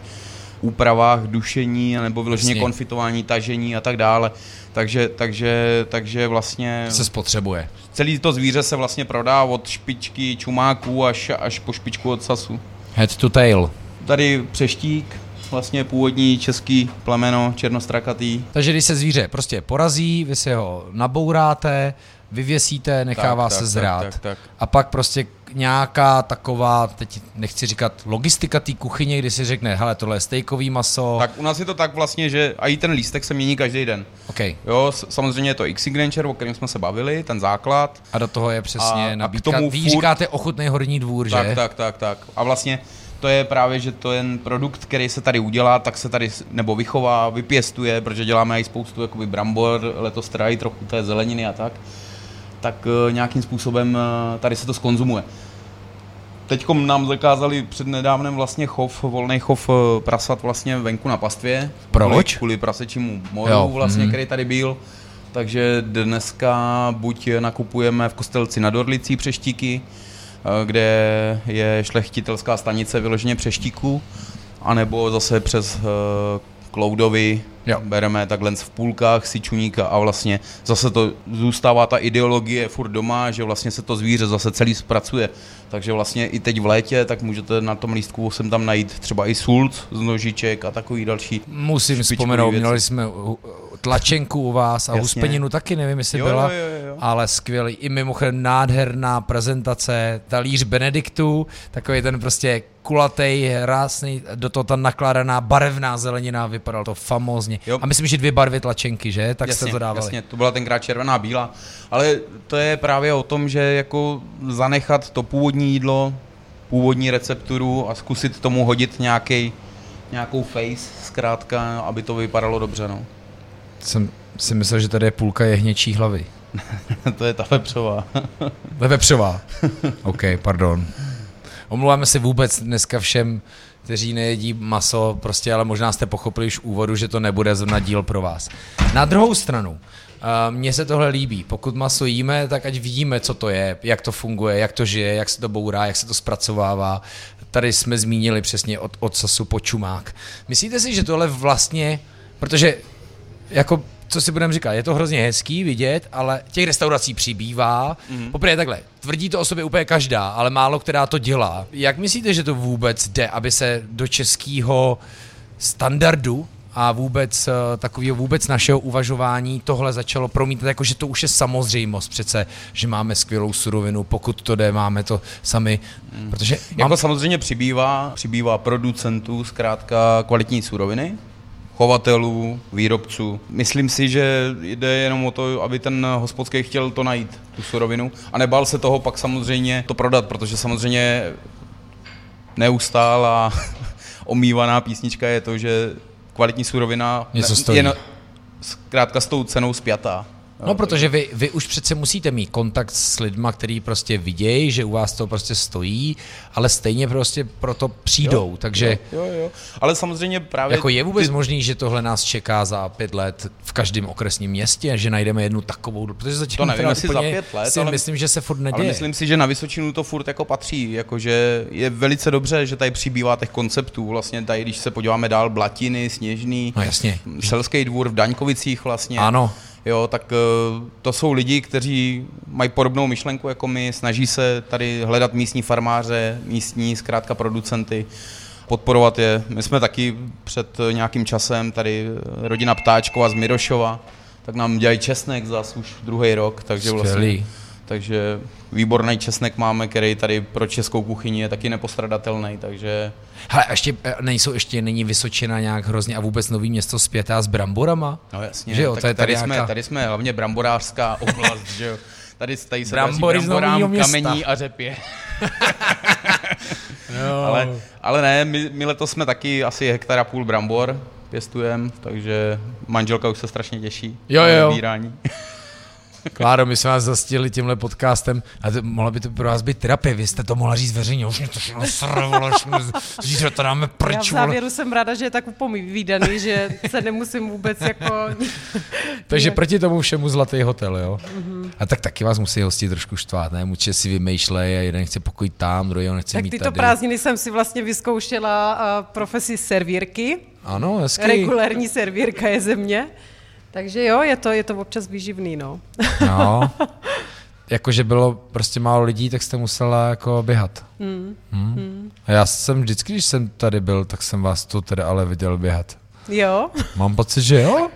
úpravách dušení nebo vyloženě Jasně. konfitování, tažení a tak dále. Takže, takže, takže vlastně se spotřebuje. celý to zvíře se vlastně prodá od špičky čumáků až, až po špičku od sasu. Head to tail. Tady přeštík, vlastně původní český plemeno černostrakatý. Takže když se zvíře prostě porazí, vy si ho nabouráte, vyvěsíte, nechává Tak, se tak, zrát. tak, tak, tak. A pak prostě nějaká taková, teď nechci říkat logistika té kuchyně, kdy si řekne, hele, tohle je stejkový maso. Tak u nás je to tak vlastně, že i ten lístek se mění každý den. OK. Jo, samozřejmě je to X-Signature, o kterém jsme se bavili, ten základ. A do toho je přesně A- a k nabídka. tomu Vy furt- říkáte ochutný horní dvůr, že? Tak, tak, tak, tak. A vlastně to je právě, že to je produkt, který se tady udělá, tak se tady nebo vychová, vypěstuje, protože děláme i spoustu jakoby brambor, letos teda i trochu té zeleniny a tak, tak eh, nějakým způsobem eh, tady se to skonzumuje. Teď nám zakázali před nedávnem vlastně chov, volný chov eh, prasat vlastně venku na pastvě. Proč? Kvůli, prasečímu moru Jo, vlastně, mhm. který tady byl. Takže dneska buď nakupujeme v Kostelci nad Orlicí přeštíky, kde je šlechtitelská stanice vyloženě přeštíku, anebo zase přes Kloudovi Jo. bereme takhle v půlkách sičuníka a vlastně zase to zůstává ta ideologie furt doma, že vlastně se to zvíře zase celý zpracuje. Takže vlastně i teď v létě, tak můžete na tom lístku sem tam najít třeba i sult z nožiček a takový další. Musím vzpomenout, věci. měli jsme tlačenku u vás a Jasně. huspeninu taky, nevím, jestli Jo, byla, jo, jo, jo. ale skvělý. I mimochodem nádherná prezentace, talíř Benediktu, takový ten prostě kulatý, rásný, do toho ta nakládaná barevná zelenina, vypadalo to famózně. Jo. A myslím, že dvě barvy tlačenky, že? Tak jasně, jste to dávali. Jasně, to byla tenkrát červená bílá. Ale to je právě o tom, že jako zanechat to původní jídlo, původní recepturu a zkusit tomu hodit nějaký nějakou face, zkrátka, aby to vypadalo dobře, no. Jsem si myslel, že tady je půlka jehněčí hlavy. to je ta vepřová. Vepřová. OK, pardon. Omlouváme se vůbec dneska všem, kteří nejedí maso, prostě, ale možná jste pochopili už úvodu, že to nebude zrovna díl pro vás. Na druhou stranu, Uh, mně se tohle líbí. Pokud maso jíme, tak ať vidíme, co to je, jak to funguje, jak to žije, jak se to bourá, jak se to zpracovává. Tady jsme zmínili přesně od, od sasu po čumák. Myslíte si, že tohle vlastně, protože jako co si budeme říkat, je to hrozně hezký vidět, ale těch restaurací přibývá. Mm-hmm. Poprvé takhle, tvrdí to o sobě úplně každá, ale málo která to dělá. Jak myslíte, že to vůbec jde, aby se do českého standardu a vůbec eh, takového vůbec našeho uvažování tohle začalo promítat, jako že to už je samozřejmost přece, že máme skvělou surovinu, pokud to jde, máme to sami, protože mám, Jako samozřejmě přibývá, přibývá producentů, zkrátka kvalitní suroviny, chovatelů, výrobců. Myslím si, že jde jenom o to, aby ten hospodský chtěl to najít, tu surovinu, a nebál se toho pak samozřejmě to prodat, protože samozřejmě neustálá omývaná písnička je to, že kvalitní surovina Něco stojí. je zkrátka s tou cenou spjatá. No, protože vy, vy už přece musíte mít kontakt s lidma, který prostě vidějí, že u vás to prostě stojí, ale stejně prostě proto přijdou, jo, takže Jo, jo. Ale samozřejmě právě... jako je vůbec ty- možný, že tohle nás čeká za pět let v každém okresním městě, že najdeme jednu takovou, protože zatím To nevím, jestli za pět let, si ale- myslím, že se furt Ale neděje. myslím si, že na Vysočinu to furt jako patří, jakože je velice dobře, že tady přibývá těch konceptů, vlastně tady, když se podíváme dál, Blatiny, Sněžný, No jasně. Selský dvůr v Daňkovicích vlastně. Ano. Jo, tak eh, to jsou lidi, kteří mají podobnou myšlenku jako my, snaží se tady hledat místní farmáře, místní zkrátka producenty, podporovat je. My jsme taky před nějakým časem tady eh, rodina Ptáčkova z Mirošova, tak nám dělají česnek zas už druhý rok, takže vlastně Skvělý. Takže výborný česnek máme, který tady pro českou kuchyni je taky nepostradatelný, takže Hele, a ještě eh, nejsou, ještě není Vysočina nějak hrozně a vůbec nový město zpětá s bramborama? no jasně, Že jo, tak to je tady, tady jsme, nějaká- tady jsme hlavně bramborářská oblast, že jo. Tady, tady se Brambory daří bramborám, kamení a řepě. No. Ale, ale ne, my, my letos jsme taky asi hektara půl brambor pěstujeme, takže manželka už se strašně těší Jo, jo. vybírání. Kláro, my jsme vás zastihli tímhle podcastem a to, mohla by to pro vás být terapie, vy jste to mohla říct veřejně, už mě to všechno mě zítra to dáme Já v pryč, vole. závěru jsem ráda, že je tak upovídaný, že se nemusím vůbec jako... Takže proti tomu všemu zlatý hotel, jo? Mhm. A tak taky vás musí hostit trošku štvát, ne? Určitě si vymýšlej a jeden chce pokoj tam, druhý ho nechce Tak mít tyto tady. prázdniny jsem si vlastně vyzkoušela profesi servírky. Ano, hezky. Regulérní servírka je ze mě. Takže jo, je to, je to občas výživný, no. No. Jakože bylo prostě málo lidí, tak jste musela jako běhat. Hmm. Hmm. A já jsem vždycky, když jsem tady byl, tak jsem vás tu teda ale viděl běhat. Jo, Mám pocit, že jo?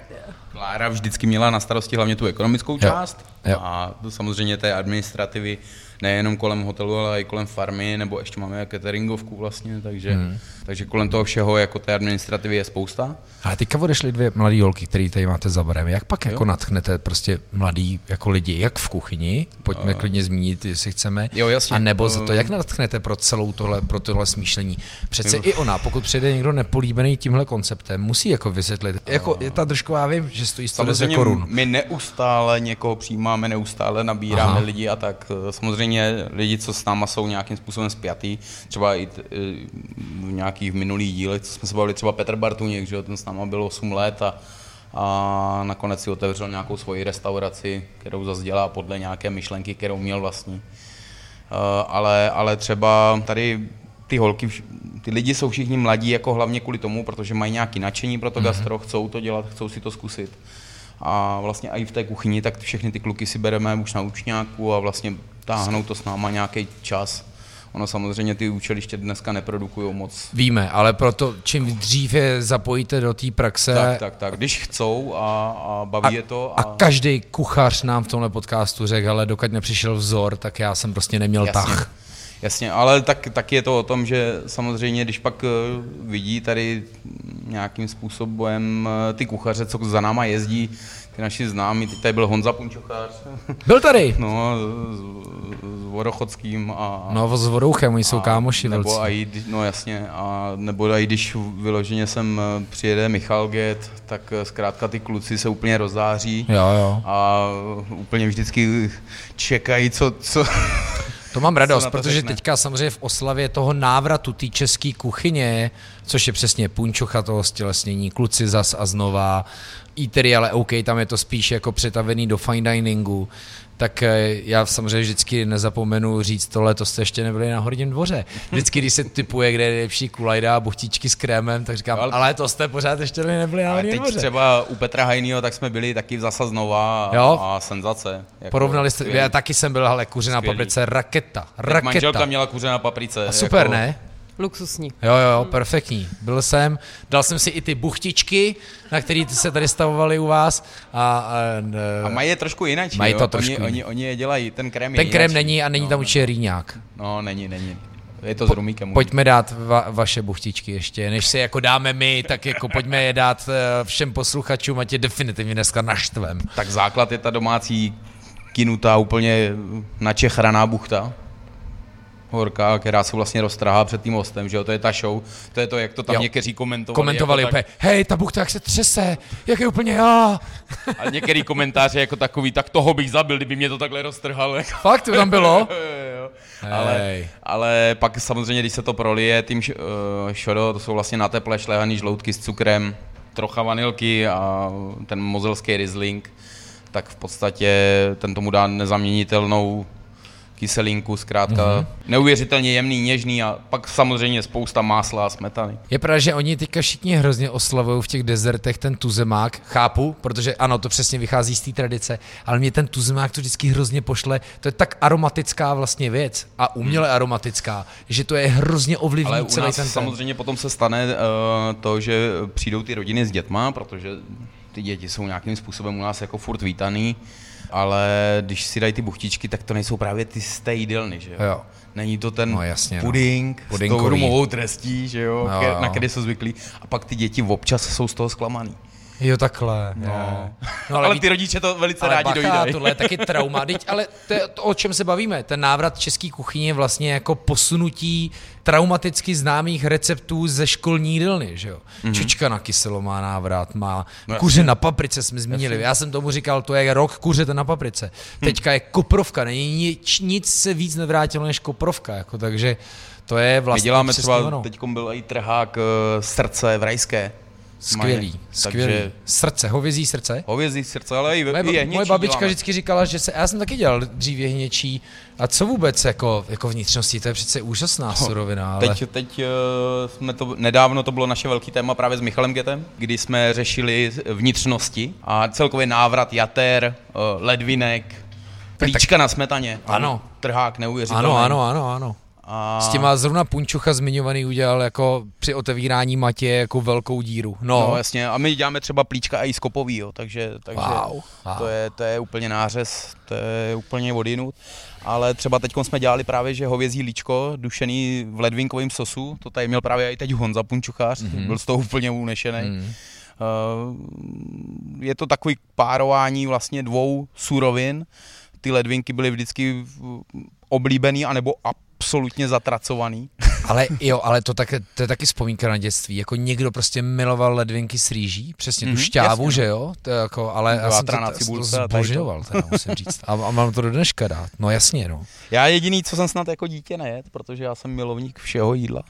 Klára vždycky měla na starosti hlavně tu ekonomickou část jo. a to samozřejmě té administrativy nejenom kolem hotelu, ale i kolem farmy, nebo ještě máme cateringovku vlastně, takže, hmm. takže kolem toho všeho jako té administrativy je spousta. Ale teďka odešly dvě mladé holky, které tady máte za barem. Jak pak jo. jako natchnete prostě mladý jako lidi, jak v kuchyni, pojďme uh, klidně zmínit, jestli chceme, jo, jasně. a nebo za to, jak natchnete pro celou tohle, pro tohle smýšlení. Přece jo. i ona, pokud přijde někdo nepolíbený tímhle konceptem, musí jako vysvětlit. Jako je ta držková, vím, že stojí 110 korun. My neustále někoho přijímáme, neustále nabíráme Aha. lidi a tak. Samozřejmě lidi, co s náma jsou nějakým způsobem spjatý, třeba i v nějakých minulých dílech, co jsme se bavili, třeba Petr Bartuněk, že ten s náma byl 8 let a, a nakonec si otevřel nějakou svoji restauraci, kterou zase dělá podle nějaké myšlenky, kterou měl vlastní. Uh, ale, ale třeba tady ty holky, ty lidi jsou všichni mladí, jako hlavně kvůli tomu, protože mají nějaké nadšení pro to mm-hmm. gastro, chcou to dělat, chcou si to zkusit. A vlastně i v té kuchyni, tak všechny ty kluky si bereme už na učňáku a vlastně táhnou to s náma nějaký čas. Ono samozřejmě ty učiliště dneska neprodukují moc. Víme, ale proto čím dřív je zapojíte do té praxe. Tak, tak, tak. Když chcou a, a baví a, je to. A... a každý kuchař nám v tomhle podcastu řekl, ale dokud nepřišel vzor, tak já jsem prostě neměl Jasně. tah. Jasně, ale tak, tak je to o tom, že samozřejmě, když pak eh, vidí tady nějakým způsobem eh, ty kuchaře, co za náma jezdí, ty naši známí, teď tady byl Honza Punčochář. Byl tady. No, s, s Vorochodským a... No, s Vorouchem, oni jsou kámoši Nebo velcí. i, no jasně, a nebo i když vyloženě sem eh, přijede Michal Get, tak zkrátka ty kluci se úplně rozzáří. Jo, jo. A úplně vždycky čekají, co, co, to mám radost, protože řekne? teďka samozřejmě v oslavě toho návratu té české kuchyně, což je přesně punčocha toho stělesnění, kluci zas a znova, eatery, ale OK, tam je to spíš jako přetavený do fine diningu, tak eh, já samozřejmě vždycky nezapomenu říct tohle, to jste ještě nebyli na Horním dvoře. Vždycky, když se typuje, kde je lepší kulajda a buchtičky s krémem, tak říkám, ale, ale to jste pořád ještě nebyli na Horním dvoře. třeba u Petra Hajnýho, tak jsme byli taky zasa znova a, jo? a senzace. Jako Porovnali jste, já taky jsem byl, ale kuře na paprice, raketa, raketa. Tak manželka měla kuře na paprice. A super, jako... ne? Luxusní. Jo, jo, perfektní. Byl jsem, dal jsem si i ty buchtičky, na které se tady stavovaly u vás. A, a, a mají je trošku jinak. Mají jo? to trošku oni, oni, oni, je dělají, ten krém je Ten krém není a není no, tam určitě rýňák. No, není, není. Je to po, s rumíkem. Pojďme dát va, vaše buchtičky ještě, než si jako dáme my, tak jako pojďme je dát eh, všem posluchačům, ať je definitivně dneska naštvem. Tak základ je ta domácí kinutá úplně načechraná buchta horka, která se vlastně roztrhá před tím hostem, že jo, to je ta show, to je to, jak to tam jo. někteří komentovali. Komentovali jako úplně, tak... hej, ta buchta jak se třese, jak je úplně já. A některý komentáře jako takový, tak toho bych zabil, kdyby mě to takhle roztrhal. Jako. Fakt, to tam bylo? ale, ale pak samozřejmě, když se to prolije tím uh, šodo, to jsou vlastně na teple šlehaný žloutky s cukrem, trocha vanilky a ten mozelský Riesling, tak v podstatě ten tomu dá nezaměnitelnou kyselinku, zkrátka mm-hmm. neuvěřitelně jemný, něžný a pak samozřejmě spousta másla a smetany. Je pravda, že oni teďka všichni hrozně oslavují v těch dezertech ten tuzemák, chápu, protože ano, to přesně vychází z té tradice, ale mě ten tuzemák to vždycky hrozně pošle, to je tak aromatická vlastně věc a uměle hmm. aromatická, že to je hrozně ovlivní ale celý ten samozřejmě ten. potom se stane uh, to, že přijdou ty rodiny s dětma, protože ty děti jsou nějakým způsobem u nás jako furt vítaný, ale když si dají ty buchtičky, tak to nejsou právě ty z té jídelny, že jo? jo. Není to ten no, jasně, puding no. s tou rumovou trestí, že jo, jo. na který jsou zvyklí. A pak ty děti občas jsou z toho zklamaný. Jo, takhle. No. no ale, ale ty rodiče to velice ale rádi bacha, dojídají. tohle je taky trauma. Teď, ale to je to, o čem se bavíme. Ten návrat české kuchyně je vlastně jako posunutí traumaticky známých receptů ze školní jídelny, že jo. Mm-hmm. Čučka na kyselo má návrat, má no, kuře na paprice jsme zmínili. Jasně. Já jsem tomu říkal, to je rok kuřete na paprice. Hm. Teďka je koprovka, není nic, nic se víc nevrátilo než koprovka, jako, takže to je vlastně My děláme třeba, teď byl i trhák uh, srdce v rajské. Skvělý, mají. skvělý. Takže... Srdce, hovězí srdce? Hovězí srdce, ale i, moje, i jehněčí Moje babička děláme. vždycky říkala, že se, já jsem taky dělal dřív jehněčí, a co vůbec jako, jako vnitřnosti, to je přece úžasná no, surovina. Ale... Teď, teď uh, jsme to, nedávno to bylo naše velký téma právě s Michalem Getem, kdy jsme řešili vnitřnosti a celkově návrat jater, uh, ledvinek, plíčka tak, na smetaně. Ano. Trhák neuvěřitelný. Ano, ano, ano, ano. A... S těma zrovna Punčucha zmiňovaný udělal jako při otevírání matě jako velkou díru. No, no jasně, a my děláme třeba plíčka i z kopový, jo, takže, takže wow, wow. To, je, to je úplně nářez, to je úplně odinut. Ale třeba teď jsme dělali právě, že hovězí líčko, dušený v ledvinkovém sosu, to tady měl právě i teď Honza Punčuchář, mm-hmm. byl z toho úplně unešený. Mm-hmm. Uh, je to takový párování vlastně dvou surovin, ty ledvinky byly vždycky oblíbený anebo absolutně zatracovaný. Ale jo, ale to, tak, to je taky vzpomínka na dětství. Jako někdo prostě miloval ledvinky s rýží, přesně mm-hmm, tu mhm, šťávu, jasně. že jo? To jako, ale já jsem to, to zbožňoval, teda, musím říct. A, a mám to do dneška dát. No jasně, no. Já jediný, co jsem snad jako dítě nejet, protože já jsem milovník všeho jídla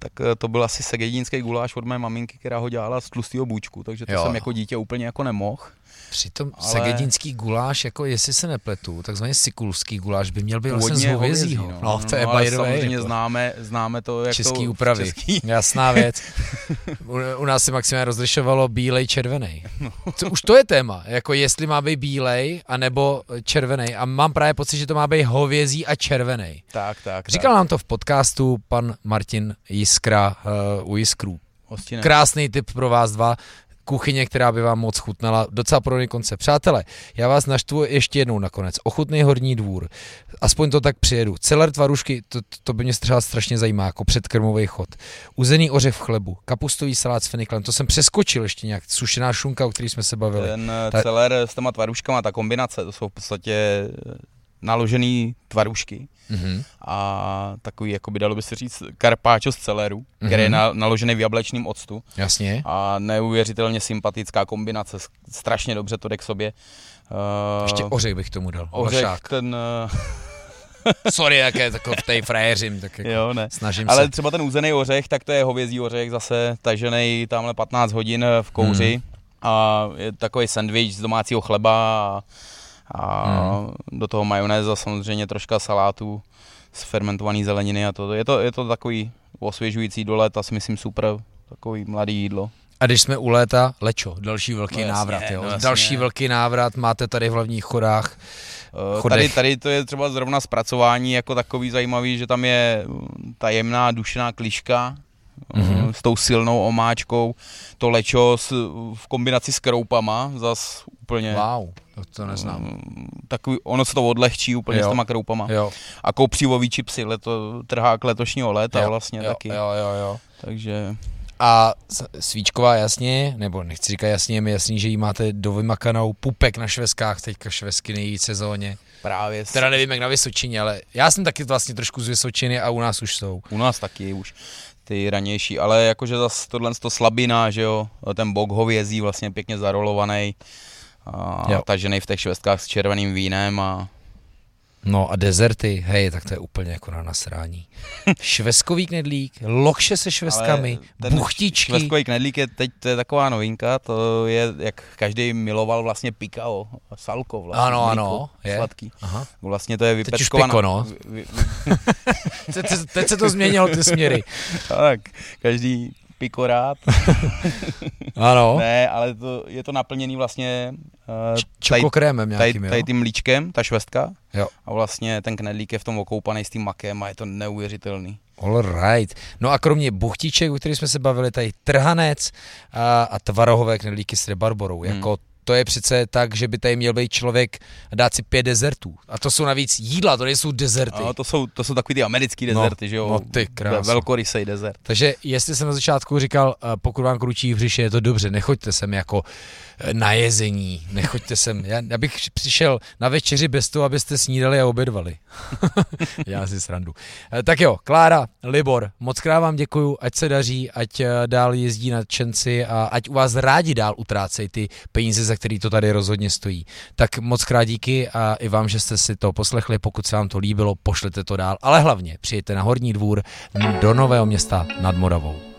tak eh, to byl asi segedínský guláš od mé maminky, která ho dělala z tlustého bůčku, takže to jo. jsem jako dítě úplně jako nemohl. Přitom ale... segedinský guláš, jako jestli se nepletu, takzvaný sikulský guláš by měl být vlastně z hovězího. No. no, to je no, ale samozřejmě jako. známe, známe to jako Český úpravy, český. jasná věc. u, u nás se maximálně rozlišovalo bílej, červený. No. Co, už to je téma, jako jestli má být bílej, anebo červený. A mám právě pocit, že to má být hovězí a červený. Tak, tak. Říkal tak. nám to v podcastu pan Martin Jiskra uh, u Jiskrů. Krásný tip pro vás dva kuchyně, která by vám moc chutnala. Docela pro konce. Přátelé, já vás naštvu ještě jednou nakonec. Ochutný horní dvůr. Aspoň to tak přijedu. Celer tvarušky, to, to by mě třeba strašně zajímá, jako předkrmový chod. Uzený ořech v chlebu, kapustový salát s feniklem, to jsem přeskočil ještě nějak. Sušená šunka, o který jsme se bavili. Ten ta... celer s těma tvaruškama, ta kombinace, to jsou v podstatě naložený tvarušky mm-hmm. a takový, jako by dalo by se říct, karpáčo z celeru, mm-hmm. který je na, naložený v jablečném octu. Jasně. A neuvěřitelně sympatická kombinace, strašně dobře to jde k sobě. Uh, Ještě ořech bych tomu dal. Ořech, Lašák. ten... Uh, Sorry, jak je jako v té frajeřím, tak jako jo, ne. snažím Ale se. třeba ten uzený ořech, tak to je hovězí ořech zase tažený tamhle 15 hodin v kouři. Hmm. A je takový sandwich z domácího chleba a a hmm. do toho majonéza samozřejmě troška salátu z fermentované zeleniny a to. Je to, je to takový osvěžující do léta, si myslím super, takový mladý jídlo. A když jsme u léta, lečo, další velký no jasně, návrat. Jo? No další velký návrat máte tady v hlavních chodách. Eh, tady, tady to je třeba zrovna zpracování jako takový zajímavý, že tam je ta jemná dušená kliška, mm-hmm. s tou silnou omáčkou, to lečo s, v kombinaci s kroupama, zas úplně... Wow, to, to neznám. Mm, takový, ono se to odlehčí úplně jo. s těma kroupama. Jo. A koupřívový čipsy, leto, trhák letošního léta jo. vlastně jo. taky. Jo, jo, jo. Takže... A svíčková jasně, nebo nechci říkat jasně, je mi jasný, že jí máte do vymakanou pupek na šveskách, teďka švesky nejí sezóně. Právě. Teda nevím, jak na Vysočině, ale já jsem taky vlastně trošku z Vysočiny a u nás už jsou. U nás taky už ty ranější, ale jakože zase tohle to slabina, že jo, ten bok hovězí vlastně pěkně zarolovaný, a tažený v těch švestkách s červeným vínem a No a dezerty, hej, tak to je úplně jako na nasrání. Šveskový knedlík, lokše se švestkami, buchtičky. Švestkový knedlík je teď to je taková novinka, to je, jak každý miloval vlastně pikao, salko vlastně. Ano, mlíko, ano, je. Sladký. Aha. Vlastně to je vypečkované. Teď už piko, no. teď, teď se to změnilo ty směry. tak, každý pikorát. ano. ne, ale to, je to naplněný vlastně uh, čokokrémem nějakým, tady, tady tím líčkem, ta švestka. Jo. A vlastně ten knedlík je v tom okoupaný s tím makem a je to neuvěřitelný. All right. No a kromě buchtiček, o kterých jsme se bavili, tady trhanec a, a tvarohové knedlíky s rebarborou. Hmm. Jako to je přece tak, že by tady měl být člověk a dát si pět dezertů. A to jsou navíc jídla, to nejsou dezerty. No, to jsou, to jsou takový ty americký no, dezerty, no, že jo? No ty krásno. Velkorysej dezert. Takže jestli jsem na začátku říkal, eh, pokud vám kručí v břiše, je to dobře, nechoďte sem jako na jezení, nechoďte sem. Já, já bych přišel na večeři bez toho, abyste snídali a obědvali. já si srandu. Eh, tak jo, Klára, Libor, moc krát vám děkuju, ať se daří, ať dál jezdí na čenci a ať u vás rádi dál utrácej ty peníze, za který to tady rozhodně stojí. Tak moc krát díky a i vám, že jste si to poslechli. Pokud se vám to líbilo, pošlete to dál. Ale hlavně přijďte na Horní dvůr do Nového města nad Moravou.